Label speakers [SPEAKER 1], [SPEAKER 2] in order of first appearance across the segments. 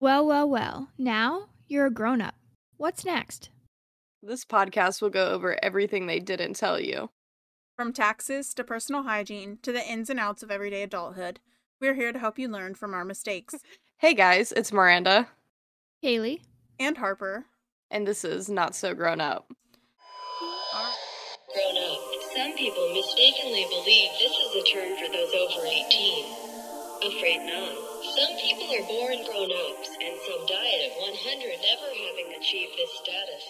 [SPEAKER 1] Well, well, well. Now you're a grown up. What's next?
[SPEAKER 2] This podcast will go over everything they didn't tell you.
[SPEAKER 3] From taxes to personal hygiene to the ins and outs of everyday adulthood, we're here to help you learn from our mistakes.
[SPEAKER 2] Hey guys, it's Miranda,
[SPEAKER 1] Kayliegh.
[SPEAKER 3] And Harper.
[SPEAKER 2] and this is Not So Grown Up.
[SPEAKER 4] Grown up. Some people mistakenly believe this is a term for those over 18. Afraid not. Some people are born grown ups, and some die at 100 never having achieved this status.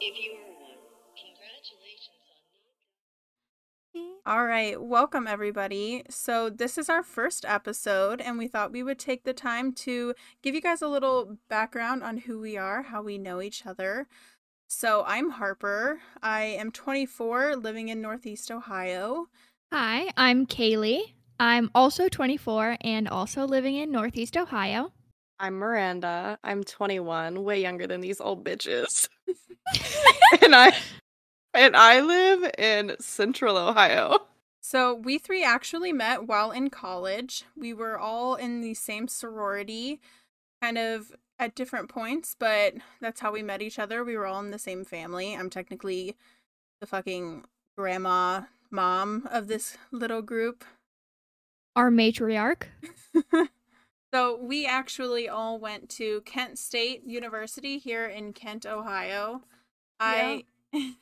[SPEAKER 4] If you are one, congratulations on
[SPEAKER 3] All right, welcome everybody. So, this is our first episode, and we thought we would take the time to give you guys a little background on who we are, how we know each other. So, I'm Harper. I am 24, living in Northeast Ohio.
[SPEAKER 1] Hi, I'm Kayliegh. I'm also 24 and also living in Northeast Ohio.
[SPEAKER 2] I'm Miranda. I'm 21, way younger than these old bitches. and I and I live in Central Ohio.
[SPEAKER 3] So, we three actually met while in college. We were all in the same sorority, kind of at different points, but that's how we met each other. We were all in the same family. I'm technically the fucking grandma mom of this little group.
[SPEAKER 1] Our matriarch.
[SPEAKER 3] So, we actually all went to Kent State University here in Kent, Ohio. I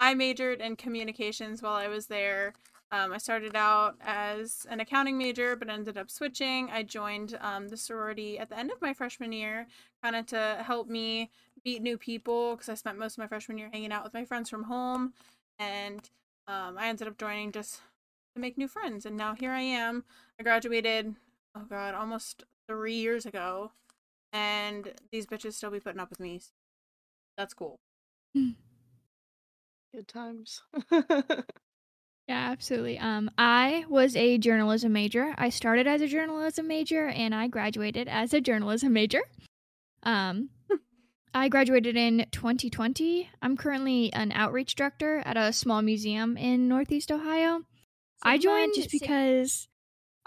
[SPEAKER 3] I majored in communications while I was there. Um, I started out as an accounting major, but ended up switching. I joined um, the sorority at the end of my freshman year, kind of to help me meet new people because I spent most of my freshman year hanging out with my friends from home. And um, I ended up joining just to make new friends. And now here I am. I graduated, oh God, almost three years ago. And these bitches still be putting up with me. That's cool.
[SPEAKER 2] Good times.
[SPEAKER 1] Yeah, absolutely. Um, I was a journalism major. I started as a journalism major and I graduated as a journalism major. Um, I graduated in 2020. I'm currently an outreach director at a small museum in Northeast Ohio. I joined just because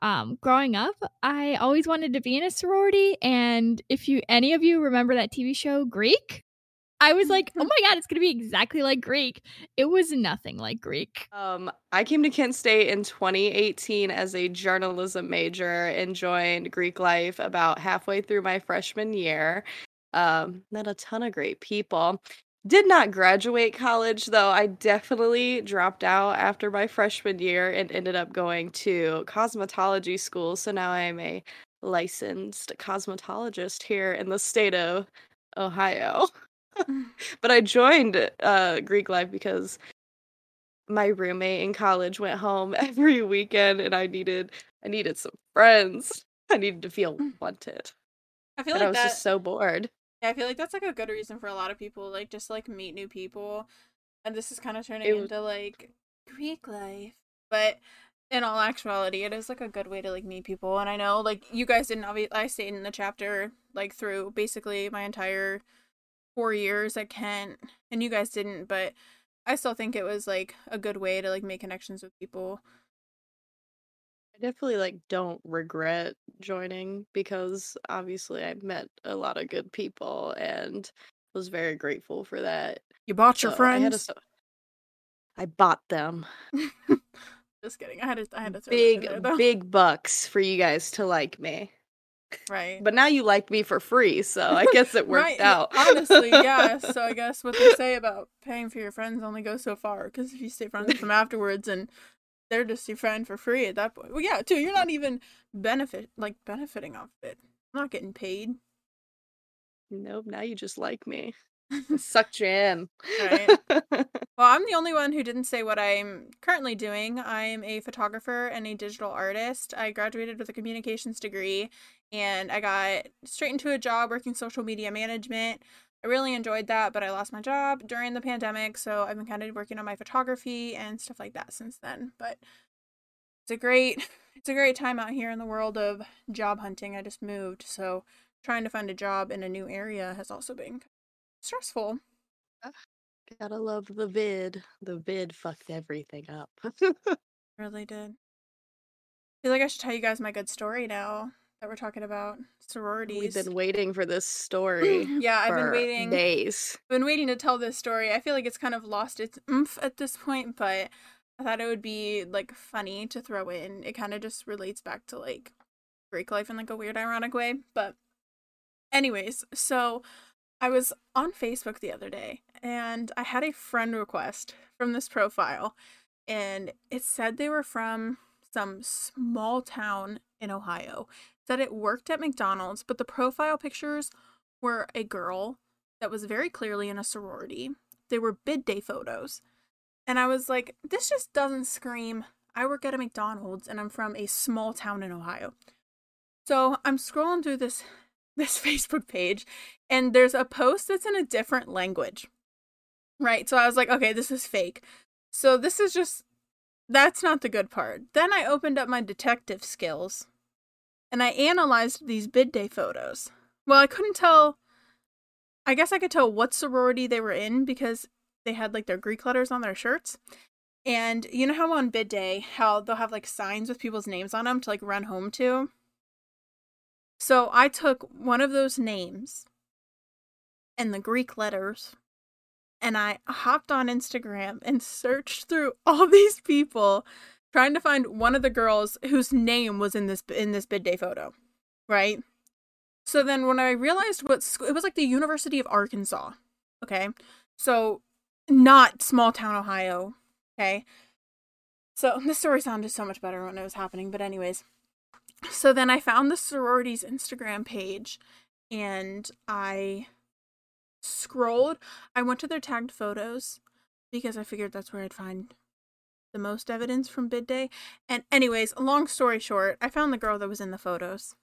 [SPEAKER 1] um, growing up, I always wanted to be in a sorority. And if you any of you remember that TV show Greek, I was like, oh my god, it's gonna be exactly like Greek. It was nothing like Greek.
[SPEAKER 2] um, I came to Kent State in 2018 as a journalism major and joined Greek life about halfway through my freshman year. Um, met a ton of great people. Did not graduate college though. I definitely dropped out after my freshman year and ended up going to cosmetology school. So now I am a licensed cosmetologist here in the state of Ohio. but I joined uh, Greek life because my roommate in college went home every weekend and I needed I needed some friends. I needed to feel wanted.
[SPEAKER 3] I feel
[SPEAKER 2] And I was
[SPEAKER 3] that.
[SPEAKER 2] just so bored.
[SPEAKER 3] Yeah, I feel like that's like a good reason for a lot of people, like just like meet new people. And this is kind of turning
[SPEAKER 2] was-
[SPEAKER 3] into like Greek life. But in all actuality, it is like a good way to like meet people. And I know like you guys didn't obviously I stayed in the chapter like through basically my entire four years at Kent and you guys didn't, but I still think it was like a good way to like make connections with people.
[SPEAKER 2] I definitely like don't regret joining because obviously I met a lot of good people and was very grateful for that.
[SPEAKER 3] You bought your
[SPEAKER 2] So I had a
[SPEAKER 3] friends.
[SPEAKER 2] I bought them.
[SPEAKER 3] Just kidding. I had to I had to throw that in
[SPEAKER 2] Big
[SPEAKER 3] there,
[SPEAKER 2] big bucks for you guys to like me.
[SPEAKER 3] right.
[SPEAKER 2] But now you like me for free, so I guess it worked
[SPEAKER 3] Right,
[SPEAKER 2] out.
[SPEAKER 3] Honestly, yeah. So I guess what they say about paying for your friends only goes so far. Because if you stay friends with them afterwards and they're just your friend for free at that point, well, yeah, too. You're not even benefit like benefiting off of it. I'm not getting paid.
[SPEAKER 2] Nope, now you just like me. I sucked you in.
[SPEAKER 3] Right. Well, I'm the only one who didn't say what I'm currently doing. I'm a photographer and a digital artist. I graduated with a communications degree and I got straight into a job working social media management. I really enjoyed that, but I lost my job during the pandemic, so I've been kind of working on my photography and stuff like that since then. But it's a great it's a great time out here in the world of job hunting. I just moved, so trying to find a job in a new area has also been stressful.
[SPEAKER 2] Gotta love the vid. The vid fucked everything up.
[SPEAKER 3] Really did. feel like I should tell you guys my good story now that we're talking about sororities.
[SPEAKER 2] We've been waiting for this story.
[SPEAKER 3] yeah, I've been waiting.
[SPEAKER 2] days.
[SPEAKER 3] I've been waiting to tell this story. I feel like it's kind of lost its oomph at this point, but I thought it would be like funny to throw in. It kind of just relates back to like Greek life in like a weird, ironic way. But, anyways, so I was on Facebook the other day and I had a friend request from this profile, and it said they were from some small town in Ohio. Said it worked at McDonald's, but the profile pictures were a girl that was very clearly in a sorority. They were bid day photos. And I was like, this just doesn't scream. I work at a McDonald's and I'm from a small town in Ohio. So I'm scrolling through this this Facebook page and there's a post that's in a different language. Right? So I was like, okay, this is fake. So this is just that's not the good part. Then I opened up my detective skills and I analyzed these bid day photos. Well, I couldn't tell I guess I could tell what sorority they were in because they had like their Greek letters on their shirts. And you know how on bid day, how they'll have like signs with people's names on them to like run home to? So I took one of those names and the Greek letters and I hopped on Instagram and searched through all these people trying to find one of the girls whose name was in this in this bid day photo, right? So then when I realized what sc- it was like the University of Arkansas, okay? So not small town Ohio, okay? So this story sounded so much better when it was happening, but anyways. So then I found the sorority's Instagram page and I scrolled. I went to their tagged photos because I figured that's where I'd find the most evidence from bid day. And anyways, long story short, I found the girl that was in the photos.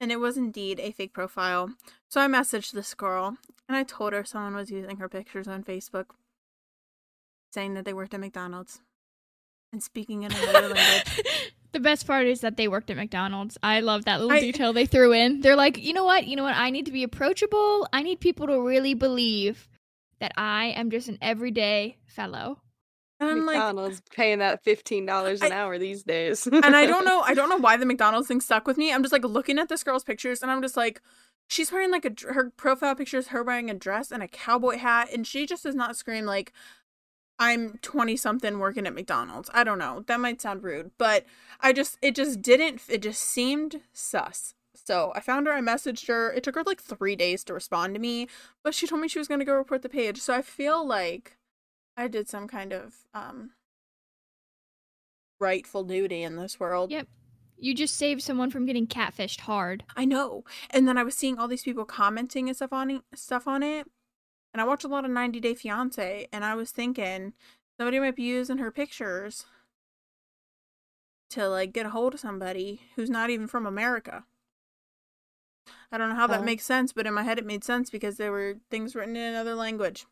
[SPEAKER 3] And it was indeed a fake profile. So I messaged this girl and I told her someone was using her pictures on Facebook saying that they worked at McDonald's and speaking in another language.
[SPEAKER 1] the best part is that they worked at McDonald's. I love that little
[SPEAKER 3] I-
[SPEAKER 1] detail they threw in. They're like, you know what? You know what? I need to be approachable. I need people to really believe that I am just an everyday fellow.
[SPEAKER 3] And I'm like,
[SPEAKER 2] McDonald's paying that fifteen dollars an
[SPEAKER 3] I-
[SPEAKER 2] hour these days.
[SPEAKER 3] and I don't know, I don't know why the McDonald's thing stuck with me. I'm just like looking at this girl's pictures, and I'm just like, she's wearing like a her profile picture is her wearing a dress and a cowboy hat, and she just does not scream like I'm 20 something working at McDonald's. I don't know. That might sound rude, but I just it just didn't. It just seemed sus. So I found her. I messaged her. It took her like three days to respond to me, but she told me she was gonna go report the page. So I feel like I did some kind of um rightful duty in this world.
[SPEAKER 1] Yep. You just saved someone from getting catfished hard.
[SPEAKER 3] I know. And then I was seeing all these people commenting and stuff on it, stuff on it. And I watch a lot of 90 Day Fiance, and I was thinking somebody might be using her pictures to like get a hold of somebody who's not even from America. I don't know how that
[SPEAKER 2] Oh.
[SPEAKER 3] makes sense, but in my head it made sense because there were things written in another language.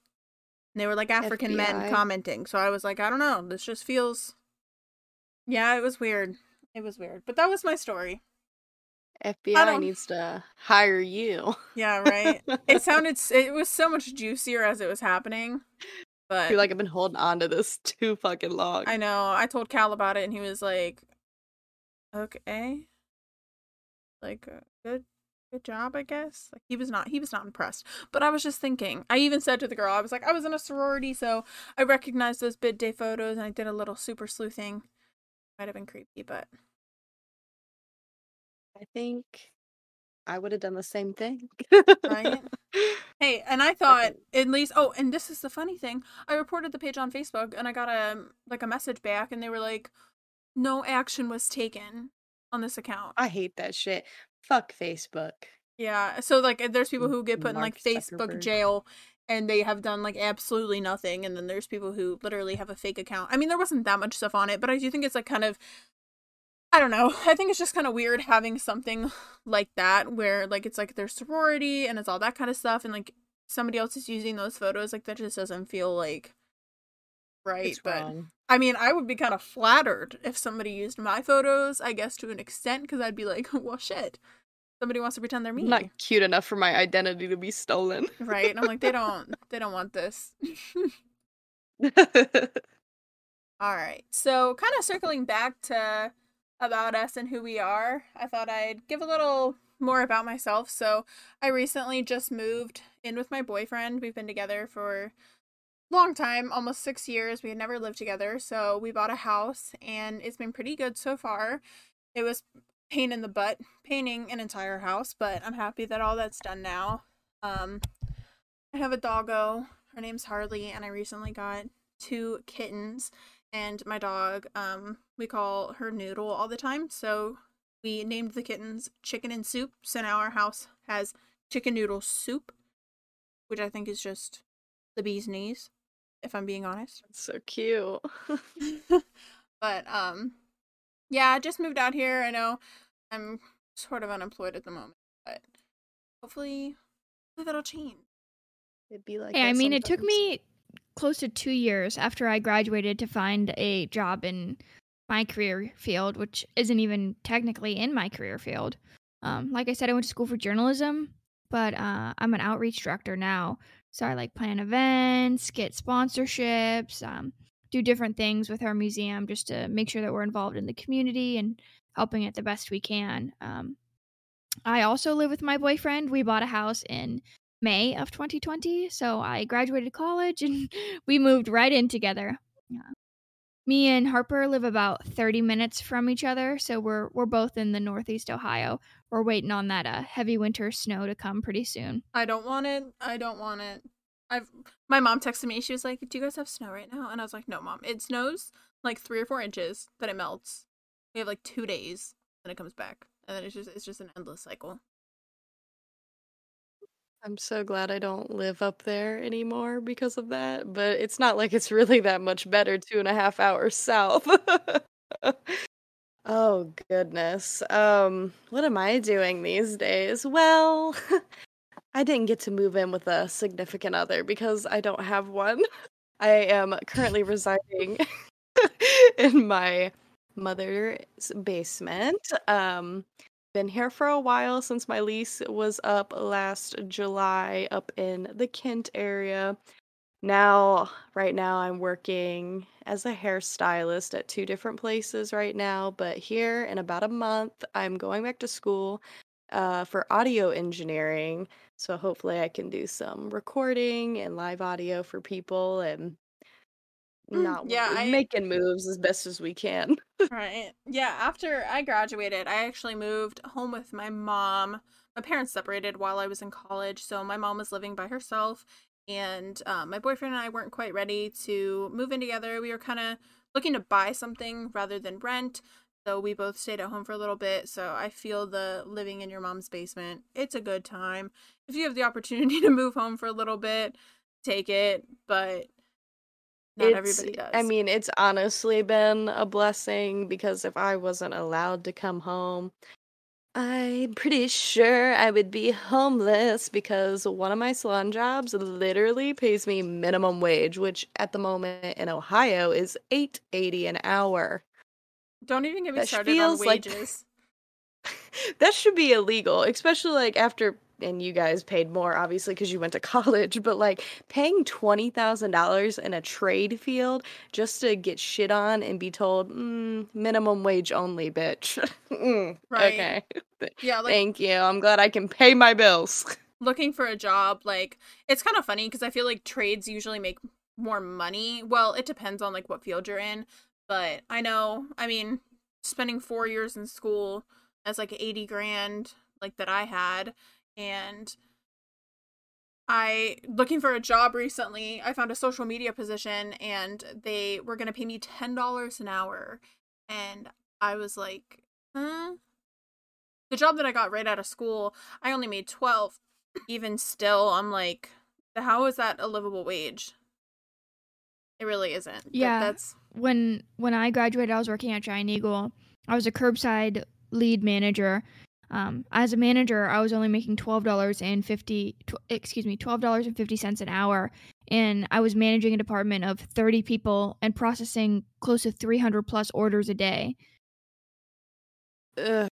[SPEAKER 3] And they were like African men commenting. So I was like, I don't know. This just feels. Yeah, it was weird. It was weird. But that was my story.
[SPEAKER 2] FBI needs to hire you.
[SPEAKER 3] Yeah, right. it sounded it was so much juicier as it was happening. But I
[SPEAKER 2] feel like I've been holding on to this too fucking long.
[SPEAKER 3] I know. I told Cal about it and he was like okay. Like uh, good good job, I guess. Like he was not he was not impressed. But I was just thinking. I even said to the girl, I was like, I was in a sorority, so I recognized those bid day photos and I did a little super sleuthing. Might have been creepy, but
[SPEAKER 2] I think I would have done the same thing.
[SPEAKER 3] Right? Hey, and I thought at least. Oh, and this is the funny thing. I reported the page on Facebook, and I got a like a message back, and they were like, "No action was taken on this account."
[SPEAKER 2] I hate that shit. Fuck Facebook.
[SPEAKER 3] Yeah, so like, there's people who get put in like Facebook
[SPEAKER 2] Zuckerberg.
[SPEAKER 3] jail, and they have done like absolutely nothing, and then there's people who literally have a fake account. I mean, there wasn't that much stuff on it, but I do think it's like kind of. I don't know. I think it's just kind of weird having something like that where like it's like their sorority and it's all that kind of stuff and like somebody else is using those photos like that just doesn't feel like right.
[SPEAKER 2] It's
[SPEAKER 3] but
[SPEAKER 2] wrong.
[SPEAKER 3] I mean, I would be kind of flattered if somebody used my photos, I guess to an extent cuz I'd be like, "Well, shit. Somebody wants to pretend they're me."
[SPEAKER 2] Not cute enough for my identity to be stolen.
[SPEAKER 3] Right? And I'm like, "They don't they don't want this." All right. So, kind of circling back to about us and who we are, I thought I'd give a little more about myself. So, I recently just moved in with my boyfriend. We've been together for long time, almost 6 years. We had never lived together, so we bought a house and it's been pretty good so far. It was pain in the butt painting an entire house, but I'm happy that all that's done now. Um I have a doggo. Her name's Harley and I recently got two kittens and my dog um we call her noodle all the time so we named the kittens chicken and soup so now our house has chicken noodle soup which i think is just the bee's knees if i'm being honest
[SPEAKER 2] so cute.
[SPEAKER 3] but um yeah i just moved out here i know i'm sort of unemployed at the moment but hopefully that'll change
[SPEAKER 2] It'd be like
[SPEAKER 1] Hey, I
[SPEAKER 2] that
[SPEAKER 1] mean, it took me close to two years after I graduated to find a job in my career field, which isn't even technically in my career field. Um, like I said, I went to school for journalism, but uh, I'm an outreach director now. So I like plan events, get sponsorships, um, do different things with our museum just to make sure that we're involved in the community and helping it the best we can. Um, I also live with my boyfriend. We bought a house in May of 2020. So I graduated college and we moved right in together. Me and Harper live about 30 minutes from each other, so we're we're both in the Northeast Ohio. We're waiting on that uh, heavy winter snow to come pretty soon.
[SPEAKER 3] I don't want it. I don't want it. I've my mom texted me. She was like, "Do you guys have snow right now?" And I was like, "No, mom. It snows like three or four inches, then it melts. We have like two days, then it comes back, and then it's just it's just an endless cycle."
[SPEAKER 2] I'm so glad I don't live up there anymore because of that. But it's not like it's really that much better two and a half hours south. oh goodness. Um, what am I doing these days? Well, I didn't get to move in with a significant other because I don't have one. I am currently residing in my mother's basement. Um, been here for a while since my lease was up last July up in the Kent area. Now, right now, I'm working as a hairstylist at two different places right now, but here in about a month, I'm going back to school uh, for audio engineering. So hopefully, I can do some recording and live audio for people and not
[SPEAKER 3] yeah, I-
[SPEAKER 2] making moves as best as we can.
[SPEAKER 3] Right. Yeah, after I graduated, I actually moved home with my mom. My parents separated while I was in college, so my mom was living by herself, and um, my boyfriend and I weren't quite ready to move in together. We were kind of looking to buy something rather than rent, so we both stayed at home for a little bit. So I feel the living in your mom's basement. It's a good time. If you have the opportunity to move home for a little bit, take it, but not
[SPEAKER 2] It's-
[SPEAKER 3] everybody does.
[SPEAKER 2] I mean, it's honestly been a blessing because if I wasn't allowed to come home, I'm pretty sure I would be homeless because one of my salon jobs literally pays me minimum wage, which at the moment in Ohio is 8.80 an hour.
[SPEAKER 3] don't even get me
[SPEAKER 2] that
[SPEAKER 3] started on
[SPEAKER 2] feels like-
[SPEAKER 3] wages.
[SPEAKER 2] that should be illegal, especially like after and you guys paid more obviously because you went to college, but like paying twenty thousand dollars in a trade field just to get shit on and be told mm, minimum wage only, bitch. Mm,
[SPEAKER 3] Right.
[SPEAKER 2] Okay,
[SPEAKER 3] Yeah, like
[SPEAKER 2] thank you. I'm glad I can pay my bills.
[SPEAKER 3] looking for a job, like it's kind of funny because I feel like trades usually make more money. Well, it depends on like what field you're in, but I know, I mean, spending 4 years in school as like 80 grand like that I had and I looking for a job recently, I found a social media position and they were going to pay me $10 an hour and I was like, "Huh?" The job that I got right out of school, I only made 12 even still, I'm like, how is that a livable wage? It really isn't. But
[SPEAKER 1] Yeah.
[SPEAKER 3] that's
[SPEAKER 1] when when I graduated, I was working at Giant Eagle. I was a curbside lead manager. Um, as a manager, I was only making twelve dollars and fifty, tw- excuse me, twelve dollars and fifty cents an hour, and I was managing a department of thirty people and processing close to three hundred plus orders a day.
[SPEAKER 2] Ugh,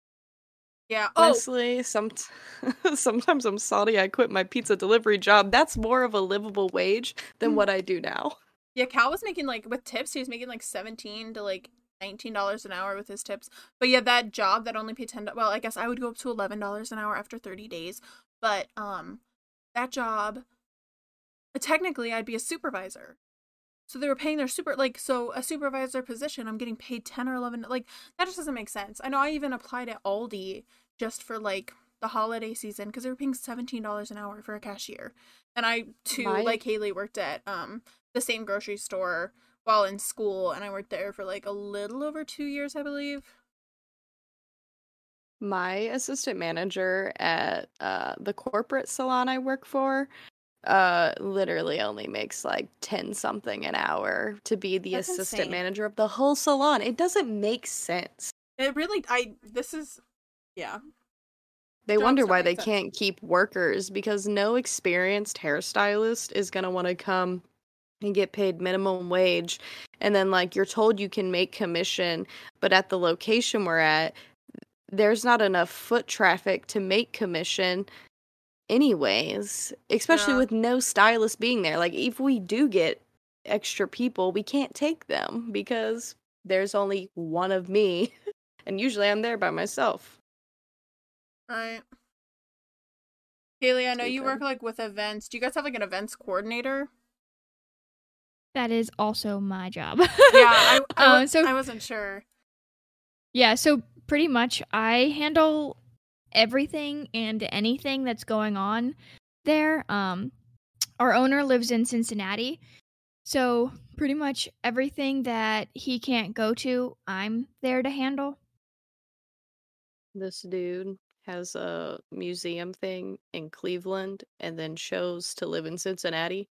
[SPEAKER 3] yeah. Oh,
[SPEAKER 2] honestly, some sometimes I'm salty. I quit my pizza delivery job. That's more of a livable wage than
[SPEAKER 3] Mm.
[SPEAKER 2] what I do now.
[SPEAKER 3] yeah. Cal was making like with tips, he was making like seventeen to like nineteen dollars an hour with his tips. But yeah, that job that only paid ten. Well, I guess I would go up to eleven dollars an hour after thirty days. But um, that job, technically, I'd be a supervisor. So they were paying their super like so a supervisor position. I'm getting paid ten or eleven. Like that just doesn't make sense. I know I even applied at Aldi just for like the holiday season because they were paying seventeen dollars an hour for a cashier. And I too,
[SPEAKER 2] My-
[SPEAKER 3] like Kayliegh, worked at um the same grocery store while in school, and I worked there for like a little over two years, I believe.
[SPEAKER 2] My assistant manager at uh, the corporate salon I work for uh literally only makes like 10 something an hour to be the
[SPEAKER 3] That's
[SPEAKER 2] assistant
[SPEAKER 3] insane.
[SPEAKER 2] manager of the whole salon. It doesn't make sense.
[SPEAKER 3] It really, I this is, yeah,
[SPEAKER 2] They
[SPEAKER 3] Jobs
[SPEAKER 2] wonder why they
[SPEAKER 3] sense.
[SPEAKER 2] can't keep workers because no experienced hairstylist is going to want to come and get paid minimum wage. And then, like, you're told you can make commission, but at the location we're at, there's not enough foot traffic to make commission, anyways, especially
[SPEAKER 3] Yeah.
[SPEAKER 2] with no stylist being there. Like, if we do get extra people, we can't take them because there's only one of me. And usually I'm there by myself.
[SPEAKER 3] right. Kayliegh, I know you work like with events. Do you guys have like an events coordinator?
[SPEAKER 1] That is also my job.
[SPEAKER 3] Yeah, I, I,
[SPEAKER 1] Um, so
[SPEAKER 3] I wasn't sure.
[SPEAKER 1] Yeah, so pretty much I handle everything and anything that's going on there. Um our owner lives in Cincinnati. So pretty much everything that he can't go to, I'm there to handle.
[SPEAKER 2] This dude has a museum thing in Cleveland and then chose to live in Cincinnati.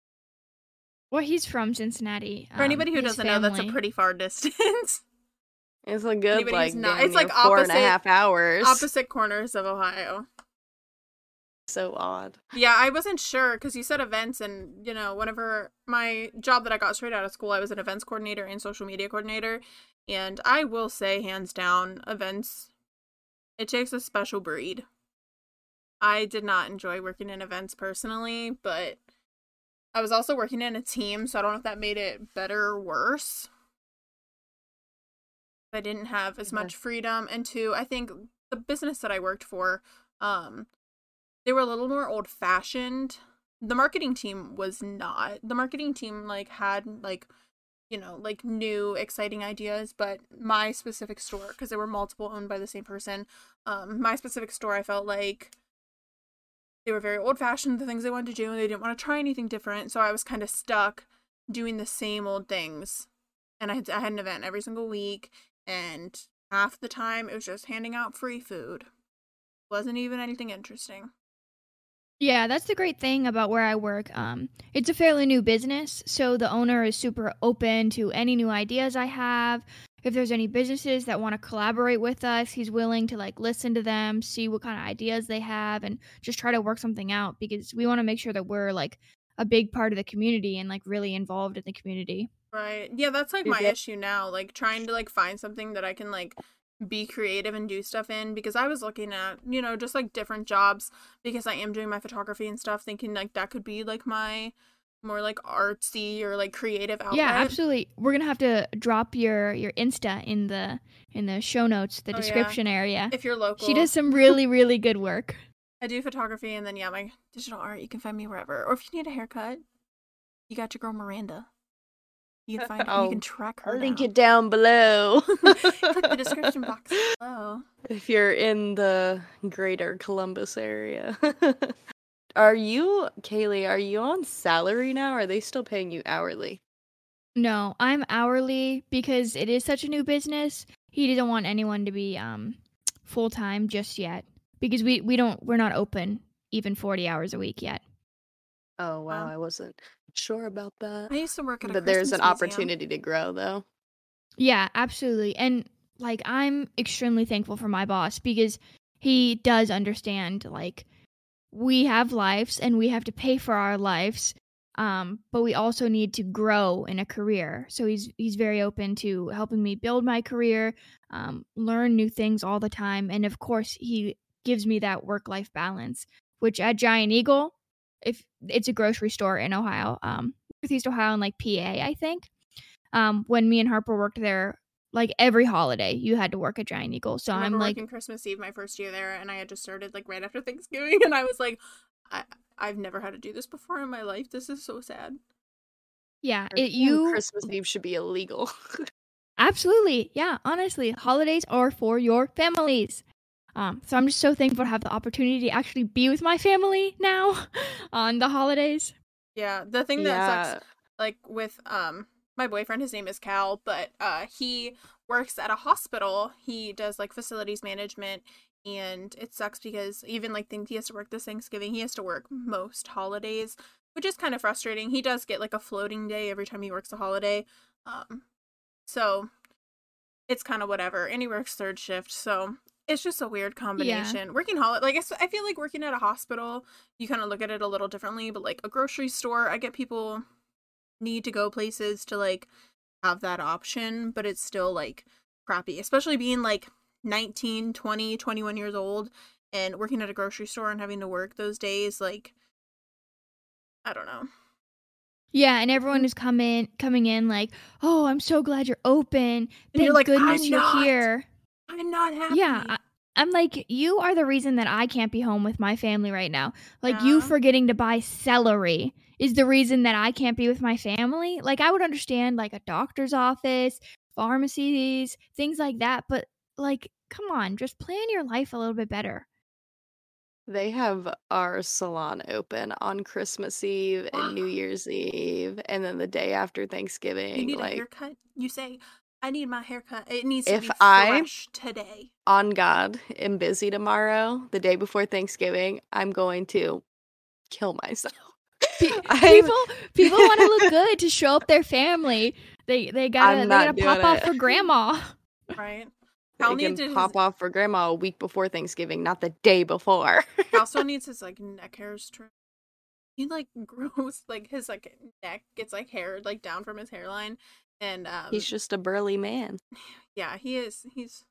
[SPEAKER 1] Well, he's from Cincinnati.
[SPEAKER 3] For
[SPEAKER 1] um,
[SPEAKER 3] anybody who doesn't know, that's a pretty far distance.
[SPEAKER 2] It's a good
[SPEAKER 3] Anybody who's
[SPEAKER 2] like
[SPEAKER 3] not- it's, like,
[SPEAKER 2] near four and a
[SPEAKER 3] opposite-
[SPEAKER 2] half hours.
[SPEAKER 3] Opposite corners of Ohio.
[SPEAKER 2] So odd.
[SPEAKER 3] Yeah, I wasn't sure because you said events, and you know, whenever my job that I got straight out of school, I was an events coordinator and social media coordinator. And I will say, hands down, events, it takes a special breed. I did not enjoy working in events personally, but I was also working in a team, so I don't know if that made it better or worse. I didn't have as much freedom, and two, I think the business that I worked for, um, they were a little more old fashioned. The marketing team was not. The marketing team like had like you know, like new exciting ideas, but my specific store because there were multiple owned by the same person, um my specific store I felt like they were very old fashioned the things they wanted to do and they didn't want to try anything different, so I was kind of stuck doing the same old things. And I had I had an event every single week and half the time it was just handing out free food. Wasn't even anything interesting.
[SPEAKER 1] Yeah, that's the great thing about where I work. Um, it's a fairly new business, so the owner is super open to any new ideas I have. If there's any businesses that want to collaborate with us, he's willing to like listen to them, see what kind of ideas they have, and just try to work something out because we want to make sure that we're like a big part of the community and like really involved in the community.
[SPEAKER 3] Right. Yeah, that's like my
[SPEAKER 2] it-
[SPEAKER 3] issue now. Like trying to like find something that I can like be creative and do stuff in because I was looking at, you know, just like different jobs because I am doing my photography and stuff thinking like that could be like my more like artsy or like creative outlet.
[SPEAKER 1] Yeah, absolutely. We're gonna have to drop your your Insta in the in the show notes, the
[SPEAKER 3] Oh, yeah.
[SPEAKER 1] description area.
[SPEAKER 3] If you're local.
[SPEAKER 1] She does some really really good work.
[SPEAKER 3] I do photography and then yeah, my digital art, you can find me wherever. Or if you need a haircut, you got your girl Miranda. You can find her, you
[SPEAKER 2] oh,
[SPEAKER 3] can track her.
[SPEAKER 2] I'll link it down below.
[SPEAKER 3] Click the description box below.
[SPEAKER 2] if you're in the greater Columbus area. Are you, Kayliegh, are you on salary now? Or are they still paying you hourly?
[SPEAKER 1] No, I'm hourly because it is such a new business. He doesn't want anyone to be um full time just yet because we we don't we're not open even 40 hours a week yet.
[SPEAKER 2] Oh, wow.
[SPEAKER 3] Wow.
[SPEAKER 2] I wasn't sure about that.
[SPEAKER 3] I used to work at a
[SPEAKER 2] But there's an
[SPEAKER 3] museum.
[SPEAKER 2] opportunity to grow, though.
[SPEAKER 1] Yeah, absolutely. And like I'm extremely thankful for my boss because he does understand like we have lives and we have to pay for our lives. Um, but we also need to grow in a career. So he's he's very open to helping me build my career, um, learn new things all the time, and of course he gives me that work life balance. Which at Giant Eagle, if it's a grocery store in Ohio, um, Northeast Ohio and like PA, I think. Um, when me and Harper worked there, like every holiday you had to work at Giant Eagle. So
[SPEAKER 3] I
[SPEAKER 1] I'm like
[SPEAKER 3] working Christmas Eve my first year there, and I had just started like right after Thanksgiving, and I was like, I I've never had to do this before in my life. This is so sad.
[SPEAKER 1] yeah, it you
[SPEAKER 2] Christmas Eve should be illegal.
[SPEAKER 1] Absolutely. Yeah, honestly, holidays are for your families. Um, so I'm just so thankful to have the opportunity to actually be with my family now on the holidays.
[SPEAKER 3] Yeah, the thing that sucks like with um my boyfriend his name is cal but uh he works at a hospital. He does like facilities management and it sucks because even like think he has to work this thanksgiving he has to work most holidays which is kind of frustrating. He does get like a floating day every time he works a holiday um so it's kind of whatever and he works third shift so it's just a weird combination. Working holiday like I feel like working at a hospital you kind of look at it a little differently but like a grocery store i get people need to go places to like have that option but it's still like crappy especially being like 19 20 21 years old and working at a grocery store and having to work those days like i don't know
[SPEAKER 1] Yeah, and everyone mm-hmm. is coming coming in like, "Oh, I'm so glad you're open. Thank
[SPEAKER 3] you're like,
[SPEAKER 1] goodness
[SPEAKER 3] "I'm
[SPEAKER 1] you're
[SPEAKER 3] not."
[SPEAKER 1] here."
[SPEAKER 3] i'm not happy
[SPEAKER 1] Yeah, I, I'm like, you are the reason that I can't be home with my family right now. Like, you forgetting to buy celery is the reason that I can't be with my family. Like, I would understand like a doctor's office, pharmacies, things like that, but like, come on, just plan your life a little bit better.
[SPEAKER 2] They have our salon open on Christmas Eve and New Year's Eve, and then the day after Thanksgiving.
[SPEAKER 3] you
[SPEAKER 2] Thanksgiving.
[SPEAKER 3] need a haircut you say i need my haircut it needs to
[SPEAKER 2] If
[SPEAKER 3] be
[SPEAKER 2] I-
[SPEAKER 3] fresh today
[SPEAKER 2] on God, am busy tomorrow, the day before Thanksgiving. I'm going to kill myself.
[SPEAKER 1] People people want to look good to show up their family. They they gotta they gotta pop
[SPEAKER 2] doing
[SPEAKER 1] off for grandma.
[SPEAKER 3] right
[SPEAKER 2] I
[SPEAKER 3] Cal
[SPEAKER 2] can
[SPEAKER 3] needs
[SPEAKER 2] pop
[SPEAKER 3] his,
[SPEAKER 2] off for grandma a week before Thanksgiving, not the day before.
[SPEAKER 3] Still needs his like neck hairs trimmed. He like grows like his like neck gets like hair like down from his hairline, and um
[SPEAKER 2] He's just a burly man.
[SPEAKER 3] yeah he is he's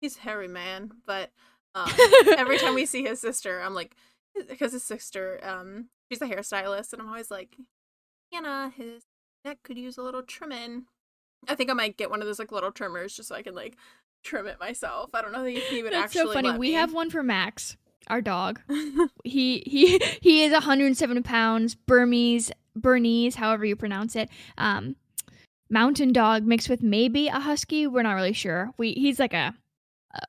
[SPEAKER 3] he's hairy man. But um every time we see his sister, I'm like because his sister um she's a hairstylist, and I'm always like, Hannah, his neck could use a little trimming. I think I might get one of those like little trimmers just so I can like trim it myself. I don't know if he would
[SPEAKER 1] That's
[SPEAKER 3] actually.
[SPEAKER 1] so funny. We
[SPEAKER 3] me.
[SPEAKER 1] have one for Max, our dog. He he he is 107 pounds, Burmese, Bernese, however you pronounce it. Um, mountain dog mixed with maybe a husky. We're not really sure. We he's like a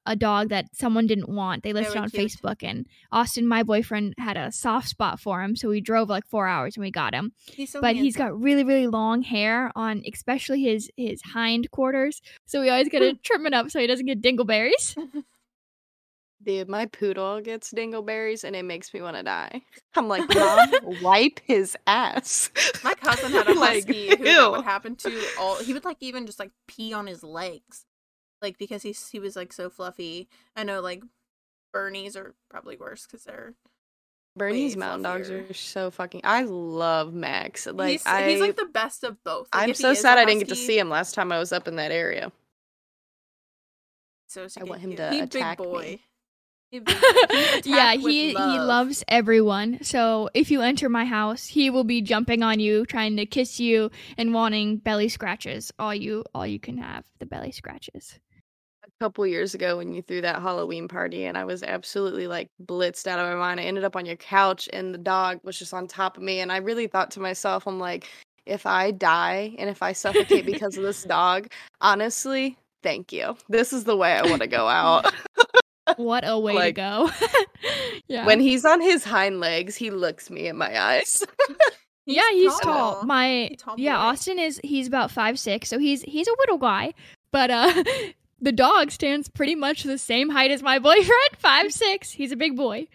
[SPEAKER 1] a dog that someone didn't want. They listed on
[SPEAKER 3] cute.
[SPEAKER 1] Facebook, and Austin, my boyfriend, had a soft spot for him, so we drove like four hours and we got him.
[SPEAKER 3] He's so
[SPEAKER 1] but he's got really really long hair on especially his his hind quarters so we always gotta trim it up so he doesn't get dingleberries
[SPEAKER 2] Dude, my poodle gets dingleberries and it makes me want to die. I'm like, Mom, wipe his ass.
[SPEAKER 3] My cousin had a
[SPEAKER 2] Like,
[SPEAKER 3] husky who
[SPEAKER 2] ew.
[SPEAKER 3] would happen to all. He would like even just like pee on his legs, like because he's he was like so fluffy. I know like Bernies are probably worse because they're
[SPEAKER 2] Bernese mountain dogs are so fucking. I love Max. Like
[SPEAKER 3] he's,
[SPEAKER 2] I,
[SPEAKER 3] he's like the best of both. Like,
[SPEAKER 2] I'm so sad I didn't get to see him last time I was up in that area.
[SPEAKER 3] So
[SPEAKER 2] I want him to
[SPEAKER 3] he
[SPEAKER 2] attack
[SPEAKER 3] big boy. He big. He
[SPEAKER 1] yeah
[SPEAKER 3] attack with
[SPEAKER 1] he he loves everyone so if you enter my house he will be jumping on you trying to kiss you and wanting belly scratches all you all you can have the belly scratches
[SPEAKER 2] A couple years ago when you threw that Halloween party and I was absolutely like blitzed out of my mind. I ended up on your couch and the dog was just on top of me and I really thought to myself, I'm like, if I die and if I suffocate because of this dog, honestly, thank you. This is the way I want to go out.
[SPEAKER 1] what a way
[SPEAKER 2] Like,
[SPEAKER 1] to go yeah
[SPEAKER 2] When he's on his hind legs, he looks me in my eyes.
[SPEAKER 1] yeah he's tall,
[SPEAKER 3] tall.
[SPEAKER 1] my
[SPEAKER 3] He's tall
[SPEAKER 1] yeah austin is he's about five six so he's he's a little guy but uh the dog stands pretty much the same height as my boyfriend five six he's a big boy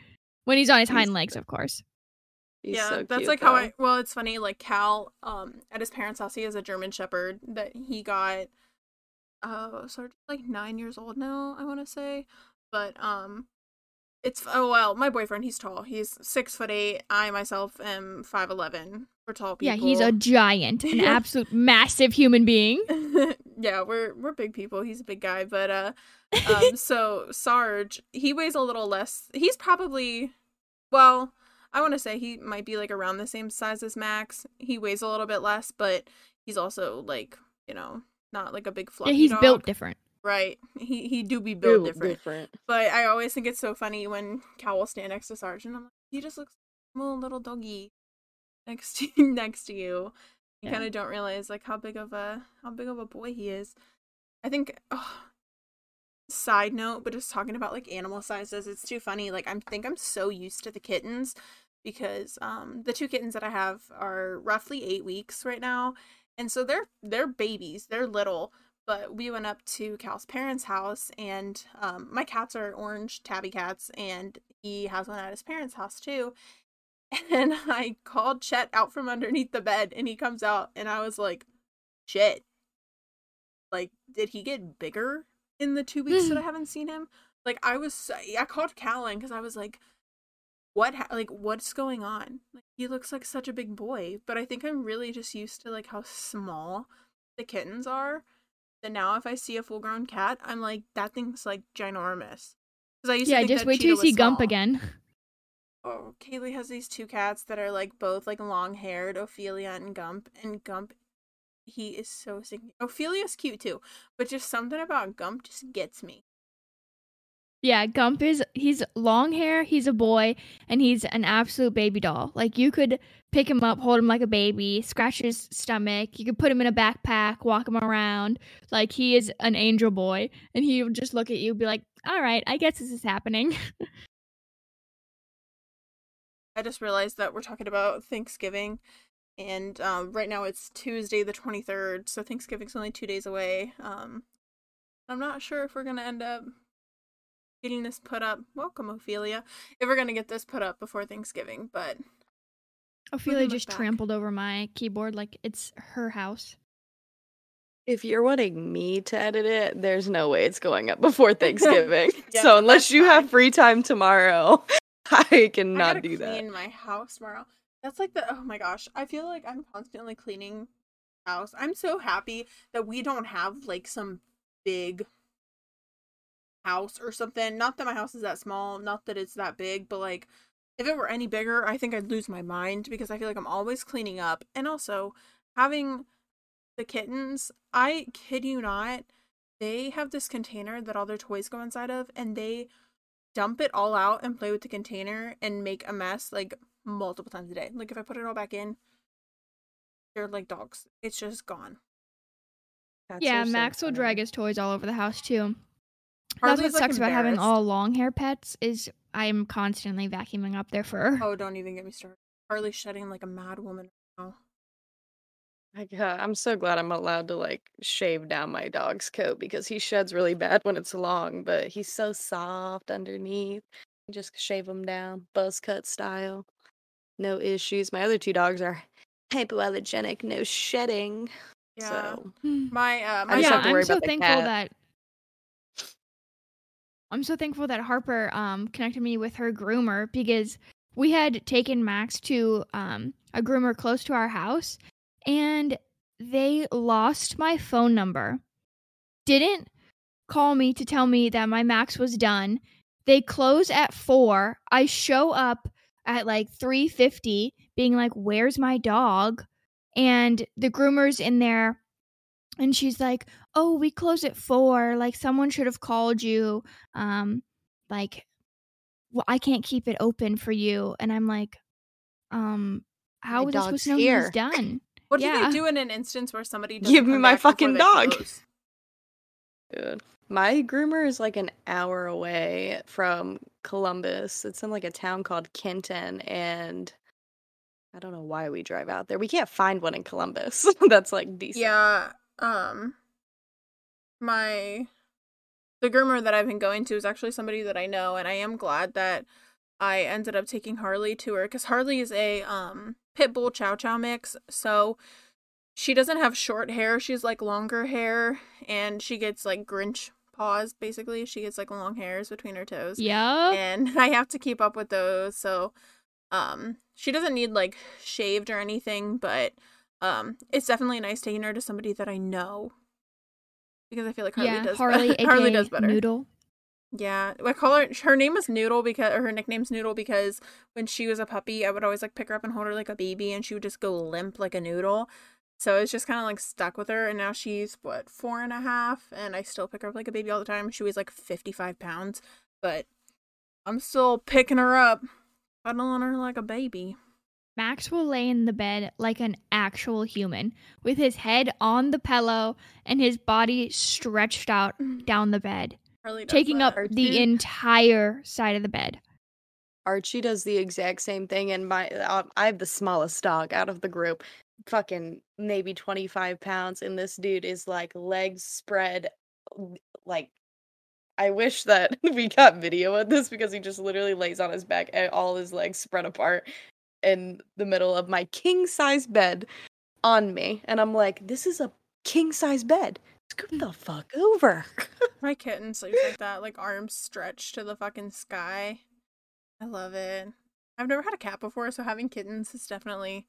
[SPEAKER 1] when he's on his hind legs of course
[SPEAKER 2] He's
[SPEAKER 3] yeah,
[SPEAKER 2] so
[SPEAKER 3] that's
[SPEAKER 2] cute,
[SPEAKER 3] like how. I. Well, it's funny. Like Cal, um, at his parents' house, he has a German Shepherd that he got. Uh, sort of like nine years old now. I want to say, but um, it's oh well. My boyfriend, he's tall. He's six foot eight. I myself am five eleven. We're tall people.
[SPEAKER 1] yeah he's a giant an absolute massive human being
[SPEAKER 3] yeah, we're we're big people. He's a big guy, but uh, um, so Sarge, he weighs a little less. He's probably, well, I want to say he might be like around the same size as Max. He weighs a little bit less, but he's also like you know not like a big
[SPEAKER 1] Yeah, he's
[SPEAKER 3] dog.
[SPEAKER 1] built different.
[SPEAKER 3] Right. He he do be built
[SPEAKER 2] Built
[SPEAKER 3] different. But I always think it's so funny when Cal will stand next to Sarge and I'm like, he just looks like a little little doggy next to next to you. You
[SPEAKER 2] Yeah.
[SPEAKER 3] kind of don't realize like how big of a how big of a boy he is. I think. Oh, side note, but just talking about like animal sizes, it's too funny. Like I think I'm so used to the kittens because um the two kittens that I have are roughly eight weeks right now, and so they're they're babies. They're little, but we went up to Cal's parents' house, and um, my cats are orange tabby cats, and he has one at his parents' house too. And I called Chet out from underneath the bed, and he comes out, and I was like, "Shit! like, did he get bigger in the two weeks that I haven't seen him?" Like, I was, I called Callan because I was like, "What, ha- like, what's going on?" Like, he looks like such a big boy, but I think I'm really just used to like how small the kittens are that now if I see a full grown cat, I'm like, that thing's like ginormous. Because I used to
[SPEAKER 1] Yeah,
[SPEAKER 3] think
[SPEAKER 1] just wait till you see Gump
[SPEAKER 3] small.
[SPEAKER 1] again.
[SPEAKER 3] Oh, Kayliegh has these two cats that are like both like long haired, Ophelia and Gump. And Gump, he is so sick. Ophelia's cute too, but just something about Gump just gets me.
[SPEAKER 1] Yeah, Gump is he's long hair, he's a boy, and he's an absolute baby doll. Like you could pick him up, hold him like a baby, scratch his stomach, you could put him in a backpack, walk him around. Like he is an angel boy. And he would just look at you, be like, All right, I guess this is happening.
[SPEAKER 3] I just realized that we're talking about Thanksgiving, and um, right now it's Tuesday the 23rd, so Thanksgiving's only two days away. Um, I'm not sure if we're gonna end up getting this put up. Welcome, Ophelia. If we're gonna get this put up before Thanksgiving, but
[SPEAKER 1] Ophelia just
[SPEAKER 3] back.
[SPEAKER 1] trampled over my keyboard like it's her house.
[SPEAKER 2] If you're wanting me to edit it, there's no way it's going up before Thanksgiving.
[SPEAKER 3] Yeah,
[SPEAKER 2] so unless
[SPEAKER 3] that's
[SPEAKER 2] you have free time tomorrow, I
[SPEAKER 3] I
[SPEAKER 2] cannot
[SPEAKER 3] gotta
[SPEAKER 2] do
[SPEAKER 3] clean
[SPEAKER 2] that.
[SPEAKER 3] my house tomorrow. That's like the oh my gosh. I feel like I'm constantly cleaning house. I'm so happy that we don't have like some big house or something. Not that my house is that small, not that it's that big, but like if it were any bigger, I think I'd lose my mind because I feel like I'm always cleaning up. And also having the kittens, I kid you not, they have this container that all their toys go inside of and they dump it all out and play with the container and make a mess like multiple times a day. Like if I put it all back in, they're like dogs. It's just gone.
[SPEAKER 2] Cats
[SPEAKER 1] yeah,
[SPEAKER 2] so
[SPEAKER 1] Max will drag his toys all over the house too. That's
[SPEAKER 3] Harley's,
[SPEAKER 1] what
[SPEAKER 3] like,
[SPEAKER 1] sucks about having all long hair pets is I'm constantly vacuuming up their fur.
[SPEAKER 3] Oh, don't even get me started. Harley's shedding like a mad woman now.
[SPEAKER 2] I got- I'm so glad I'm allowed to like shave down my dog's coat because he sheds really bad when it's long, but he's so soft underneath. You Just shave him down, buzz cut style. No issues. My other two dogs are hypoallergenic, no shedding.
[SPEAKER 3] Yeah.
[SPEAKER 2] So
[SPEAKER 3] My uh my
[SPEAKER 2] I just
[SPEAKER 1] yeah,
[SPEAKER 2] have to worry
[SPEAKER 1] I'm so
[SPEAKER 2] about
[SPEAKER 1] thankful
[SPEAKER 2] cat.
[SPEAKER 1] that I'm so thankful that Harper um connected me with her groomer because we had taken Max to um a groomer close to our house and they lost my phone number. Didn't call me to tell me that my Max was done. They close at 4. I show up at like 3:50 being like where's my dog? And the groomer's in there and she's like, "Oh, we close at 4. Like someone should have called you. Um like well, I can't keep it open for you." And I'm like, "Um how
[SPEAKER 2] My
[SPEAKER 1] was I supposed to know
[SPEAKER 2] here."
[SPEAKER 1] he's done?"
[SPEAKER 3] what do
[SPEAKER 1] yeah.
[SPEAKER 3] they do in an instance where somebody
[SPEAKER 2] Give
[SPEAKER 3] doesn't
[SPEAKER 2] me my fucking dog.
[SPEAKER 3] close?
[SPEAKER 2] good. My groomer is like an hour away from Columbus. It's in like a town called Kenton, and I don't know why we drive out there. We can't find one in Columbus. That's like decent.
[SPEAKER 3] Yeah. Um my the groomer that I've been going to is actually somebody that I know and I am glad that I ended up taking Harley to her cuz Harley is a um pit bull chow chow mix. So she doesn't have short hair, she's like longer hair and she gets like Grinch paws basically. She gets like long hairs between her toes
[SPEAKER 1] Yeah.
[SPEAKER 3] and I have to keep up with those. So, um, she doesn't need like shaved or anything, but um, it's definitely nice taking her to somebody that I know because I feel like Harley
[SPEAKER 1] yeah,
[SPEAKER 3] does.
[SPEAKER 1] Harley,
[SPEAKER 3] better. Harley does better.
[SPEAKER 1] Noodle.
[SPEAKER 3] Yeah, I call her. Her name is Noodle because, or her nickname's Noodle because when she was a puppy, I would always like pick her up and hold her like a baby, and she would just go limp like a noodle. So it's just kind of like stuck with her. And now she's what, four and a half? And I still pick her up like a baby all the time. She weighs like 55 pounds, but I'm still picking her up, cuddling her like a baby.
[SPEAKER 1] Max will lay in the bed like an actual human, with his head on the pillow and his body stretched out down the bed, taking up the entire side of the bed.
[SPEAKER 2] Archie does the exact same thing, and my uh, I have the smallest dog out of the group, fucking maybe twenty five pounds, and this dude is like legs spread, like. I wish that we got video of this because he just literally lays on his back and all his legs spread apart in the middle of my king size bed on me, and I'm like, this is a king size bed. Scoot the fuck over.
[SPEAKER 3] My kitten sleeps like that, like arms stretched to the fucking sky. I love it. I've never had a cat before, so having kittens has definitely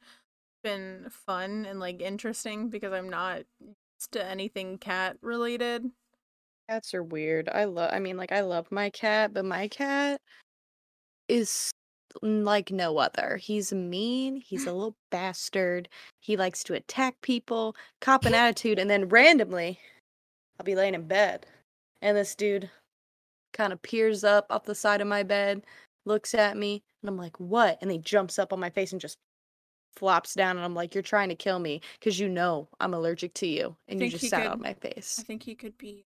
[SPEAKER 3] been fun and like interesting because I'm not used to anything cat related.
[SPEAKER 2] Cats are weird. I love I mean like I love my cat, but my cat is like no other. He's mean, he's a mm. little bastard. He likes to attack people, cop an attitude, and then randomly I'll be laying in bed and this dude kind of peers up off the side of my bed, looks at me, and I'm like, "What?" And he jumps up on my face and just flops down and I'm like, "You're trying to kill me because you know I'm allergic to you." And you just sat
[SPEAKER 3] could-
[SPEAKER 2] on my face."
[SPEAKER 3] I think he could be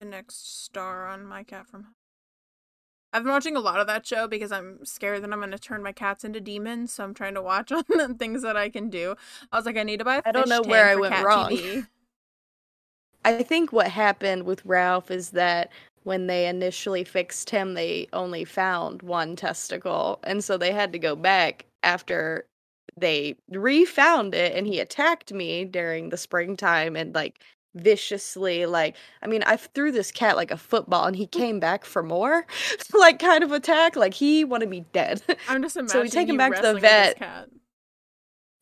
[SPEAKER 3] the next star on My Cat from. I've been watching a lot of that show because I'm scared that I'm going to turn my cats into demons. So I'm trying to watch on the things that I can do. I was like, I need to buy
[SPEAKER 2] I don't know where I went wrong.
[SPEAKER 3] TV.
[SPEAKER 2] I think what happened with Ralph is that when they initially fixed him, they only found one testicle. And so they had to go back after they refound it and he attacked me during the springtime and like viciously like I mean I threw this cat like a football and he came back for more like kind of attack like he wanted me dead
[SPEAKER 3] I'm just
[SPEAKER 2] So we take him back to the
[SPEAKER 3] wrestling with this
[SPEAKER 2] vet.
[SPEAKER 3] cat.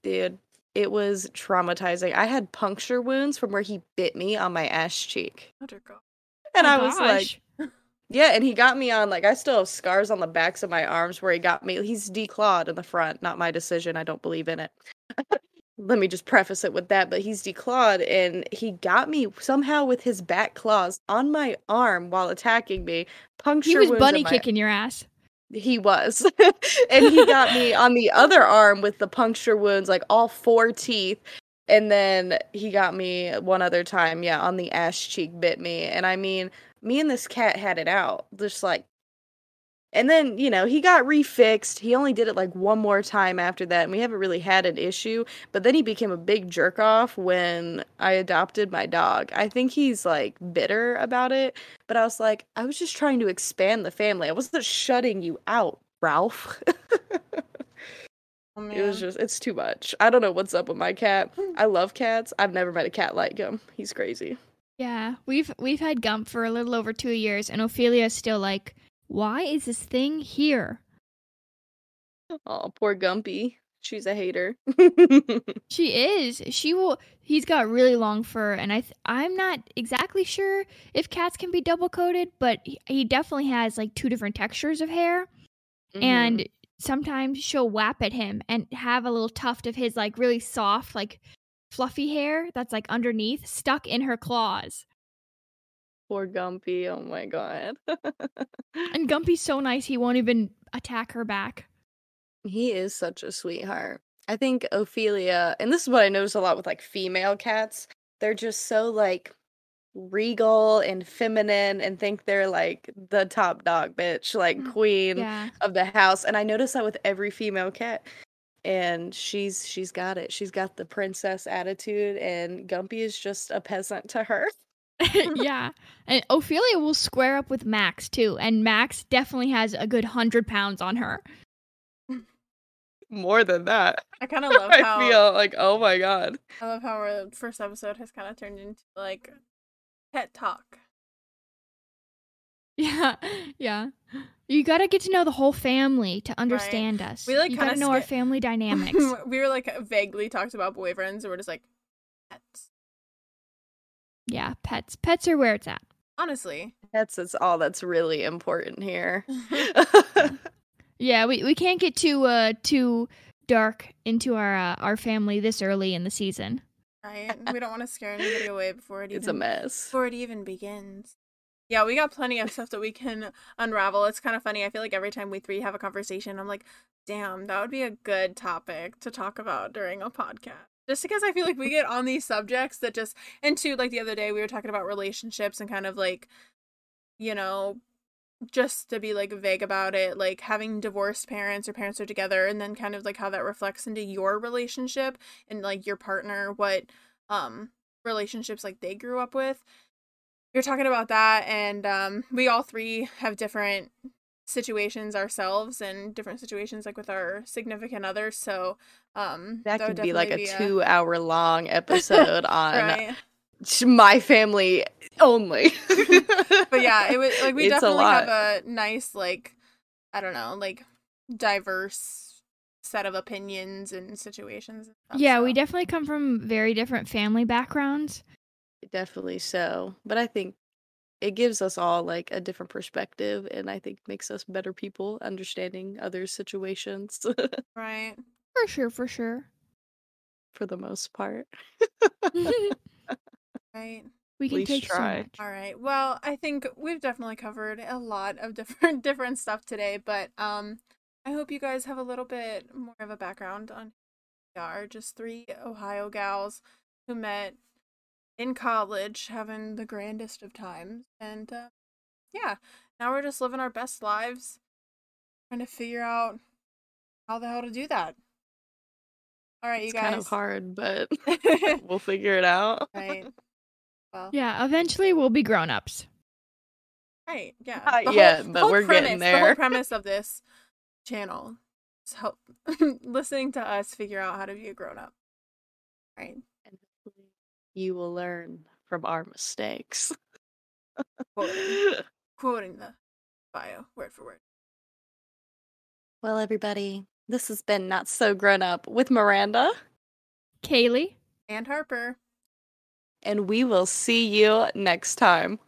[SPEAKER 2] dude it was traumatizing I had puncture wounds from where he bit me on my ass cheek
[SPEAKER 3] Oh
[SPEAKER 2] and
[SPEAKER 1] Oh
[SPEAKER 2] I was like. Yeah, and he got me on like I still have scars on the backs of my arms where he got me. He's declawed in the front, not my decision. I don't believe in it. Let me just preface it with that, but he's declawed and he got me somehow with his back claws on my arm while attacking me. Puncture
[SPEAKER 1] he was bunny
[SPEAKER 2] in my-
[SPEAKER 1] kicking your ass.
[SPEAKER 2] He was. and he got me on the other arm with the puncture wounds, like all four teeth. And then he got me one other time, yeah, on the ass cheek, bit me. And I mean, me and this cat had it out. Just like and then, you know, he got refixed. He only did it like one more time after that, and we haven't really had an issue. But then he became a big jerk off when I adopted my dog. I think he's like bitter about it, but I was like, I was just trying to expand the family. I wasn't shutting you out, Ralph.
[SPEAKER 3] Oh,
[SPEAKER 2] it was just, it's too much. I don't know what's up with my cat. Hmm. I love cats. I've never met a cat like him. He's crazy.
[SPEAKER 1] Yeah, we've we've had Gump for a little over two years, and Ophelia's still like, "Why is this thing here?"
[SPEAKER 2] Oh, poor Gumpy. She's a hater.
[SPEAKER 1] She is. She will. He's got really long fur, and I th- I'm not exactly sure if cats can be double coated, but he, he definitely has like two different textures of hair.
[SPEAKER 2] Mhm.
[SPEAKER 1] And sometimes she'll whap at him and have a little tuft of his like really soft, like fluffy hair that's like underneath stuck in her claws.
[SPEAKER 2] Poor Gumpy. Oh my god.
[SPEAKER 1] And Gumpy's so nice, he won't even attack her back.
[SPEAKER 2] He is such a sweetheart. I think Ophelia, and this is what I notice a lot with like female cats, they're just so like regal and feminine and think they're like the top dog bitch, like
[SPEAKER 3] Mm,
[SPEAKER 2] queen
[SPEAKER 1] Yeah.
[SPEAKER 2] of the house. And I notice that with every female cat. And she's she's got it. She's got the princess attitude and Gumpy is just a peasant to her.
[SPEAKER 1] yeah. And Ophelia will square up with Max too, and Max definitely has a good hundred pounds on her.
[SPEAKER 2] More than that.
[SPEAKER 3] I kind of love how I
[SPEAKER 2] feel like, oh my god.
[SPEAKER 3] I love how our first episode has kind of turned into like pet talk.
[SPEAKER 1] Yeah, yeah. You gotta get to know the whole family to understand us.
[SPEAKER 3] We, like,
[SPEAKER 1] you gotta
[SPEAKER 3] kinda
[SPEAKER 1] know our family dynamics.
[SPEAKER 3] we were like vaguely talked about boyfriends, and we're just like pets.
[SPEAKER 1] Yeah, pets. Pets are where it's at.
[SPEAKER 3] Honestly,
[SPEAKER 2] Pets is all that's really important here.
[SPEAKER 1] Yeah, we, we can't get too uh too dark into our uh, our family this early in the season.
[SPEAKER 3] Right. We don't want to scare anybody away before it
[SPEAKER 2] It's a mess.
[SPEAKER 3] before it even begins. Yeah, we got plenty of stuff that we can unravel. It's kind of funny. I feel like every time we three have a conversation, I'm like, damn, that would be a good topic to talk about during a podcast. Just because I feel like we get on these subjects that just, and two, like the other day, we were talking about relationships and kind of like, you know, just to be like vague about it, like having divorced parents or parents are together, and then kind of like how that reflects into your relationship and like your partner, what um relationships like they grew up with. You're talking about that and um we all three have different situations ourselves and different situations like with our significant others so um
[SPEAKER 2] That
[SPEAKER 3] would
[SPEAKER 2] could be like a
[SPEAKER 3] definitely
[SPEAKER 2] two hour long episode on
[SPEAKER 3] right
[SPEAKER 2] my family only.
[SPEAKER 3] but yeah it was like we
[SPEAKER 2] It's a
[SPEAKER 3] definitely have a nice like i don't know like diverse set of opinions and situations and stuff,
[SPEAKER 1] Yeah, we definitely come from very different family backgrounds.
[SPEAKER 2] Definitely so. But I think it gives us all like a different perspective and I think makes us better people understanding other situations
[SPEAKER 3] right
[SPEAKER 1] For sure, for sure.
[SPEAKER 2] for the most part.
[SPEAKER 3] right
[SPEAKER 1] we can take
[SPEAKER 2] try.
[SPEAKER 1] much.
[SPEAKER 3] All right. Well, I think we've definitely covered a lot of different different stuff today, but um I hope you guys have a little bit more of a background on who we are. Just three Ohio gals who met in college, having the grandest of times. And uh, yeah, now we're just living our best lives, trying to figure out how the hell to do that. All right, you
[SPEAKER 2] It's
[SPEAKER 3] guys.
[SPEAKER 2] kind of hard, but we'll figure it out.
[SPEAKER 3] right. Well,
[SPEAKER 1] Yeah, eventually we'll be grown ups.
[SPEAKER 3] Right. Yeah.
[SPEAKER 2] Not
[SPEAKER 3] The
[SPEAKER 2] yet, but we're getting
[SPEAKER 3] premise, The whole premise of this channel is help listening to us figure out how to be a grown up. Right.
[SPEAKER 2] And hopefully you will learn from our mistakes.
[SPEAKER 3] Quoting, quoting the bio word for word.
[SPEAKER 2] well, everybody, this has been Not So Grown Up with Miranda,
[SPEAKER 1] Kayliegh.
[SPEAKER 3] And Harper.
[SPEAKER 2] and we will see you next time.